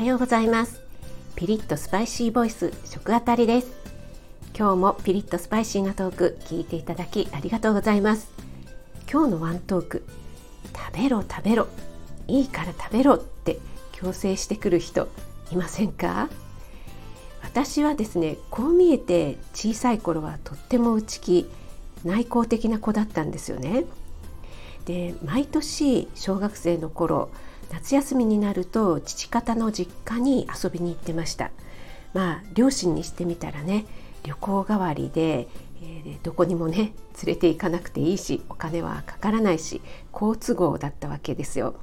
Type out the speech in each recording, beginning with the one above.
はようございます。ピリッとスパイシーボイス食あたりです。今日もピリッとスパイシーなトーク聞いていただきありがとうございます。今日のワントーク食べろ食べろいいから食べろって強制してくる人いませんか？私はですねこう見えて小さい頃はとっても内気内向的な子だったんですよね。で毎年小学生の頃夏休みになると父方の実家に遊びに行ってました。まあ両親にしてみたらね旅行代わりで、えー、どこにもね連れて行かなくていいしお金はかからないし好都合だったわけですよ。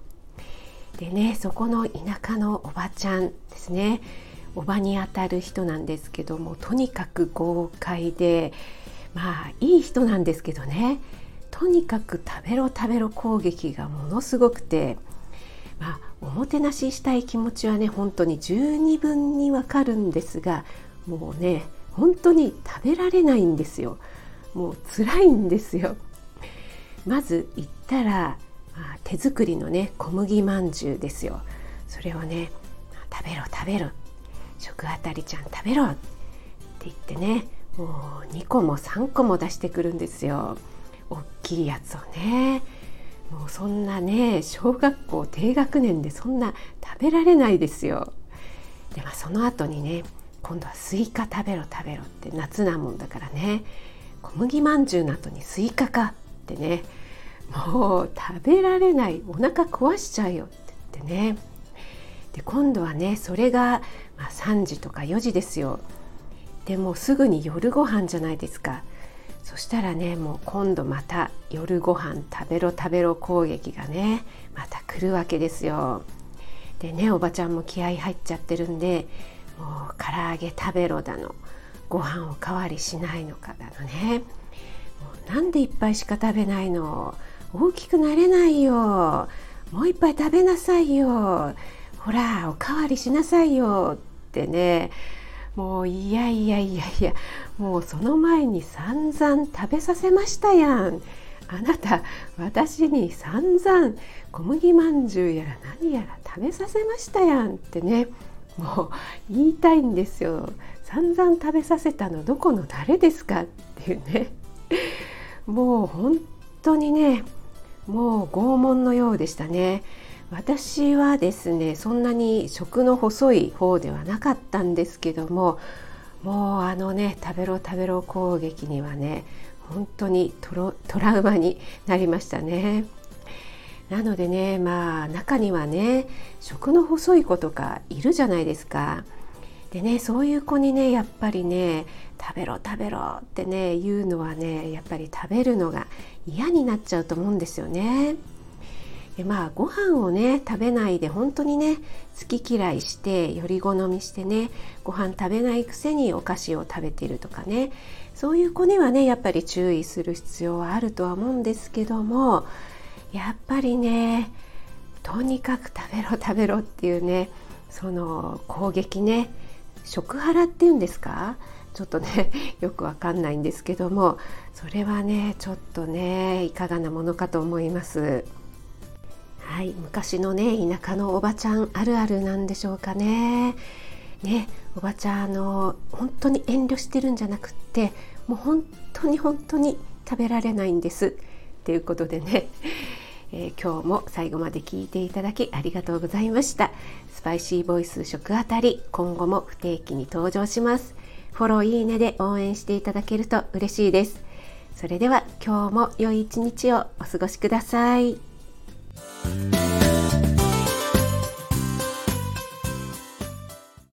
でねそこの田舎のおばちゃんですね。おばにあたる人なんですけどもとにかく豪快でまあいい人なんですけどね。とにかく食べろ食べろ攻撃がものすごくてまあ、おもてなししたい気持ちはね本当に十二分にわかるんですがもうね本当に食べられないんですよ。もう辛いんですよ。まず言ったら、まあ、手作りのね小麦まんじゅうですよ。それをね食べろ食べろ。食あたりちゃん食べろ。って言ってねもう2個も3個も出してくるんですよ。大きいやつをね。もうそんなね小学校低学年でそんな食べられないですよ。でまあその後にね今度はスイカ食べろ食べろって夏なもんだからね。小麦まんじゅうの後にスイカかってね。もう食べられないお腹壊しちゃうよって言ってね。で今度はねそれが、まあ、3時とか4時ですよ。でもすぐに夜ご飯じゃないですか。そしたらねもう今度また夜ご飯食べろ食べろ攻撃がねまた来るわけですよ。でねおばちゃんも気合入っちゃってるんでもう唐揚げ食べろだのご飯おかわりしないのかだのね。もうなんでいっぱいしか食べないの？大きくなれないよ。もう一杯食べなさいよ。ほらおかわりしなさいよ。ってねもういやいやいやいやもうその前に散々食べさせましたやん。あなた私に散々小麦まんじゅうやら何やら食べさせましたやんってねもう言いたいんですよ。散々食べさせたのどこの誰ですかっていうね。もう本当にねもう拷問のようでしたね。私はですねそんなに食の細い方ではなかったんですけどももうあのね食べろ食べろ攻撃にはね本当にトラウマになりましたね。なのでねまあ中にはね食の細い子とかいるじゃないですか。でねそういう子にねやっぱりね食べろ食べろってね言うのはねやっぱり食べるのが嫌になっちゃうと思うんですよね。でまあご飯をね食べないで本当にね好き嫌いしてより好みしてねご飯食べないくせにお菓子を食べてるとかねそういう子にはねやっぱり注意する必要はあるとは思うんですけどもやっぱりねとにかく食べろ食べろっていうねその攻撃ね食ハラっていうんですか？ちょっとね よくわかんないんですけどもそれはねちょっとねいかがなものかと思います。はい、昔のね田舎のおばちゃんあるあるなんでしょうかね。ねおばちゃんあの本当に遠慮してるんじゃなくってもう本当に本当に食べられないんです。っていうことでね、えー、今日も最後まで聞いていただきありがとうございました。スパイシーボイス食あたり今後も不定期に登場します。フォローいいねで応援していただけると嬉しいです。それでは今日も良い一日をお過ごしください。Mm.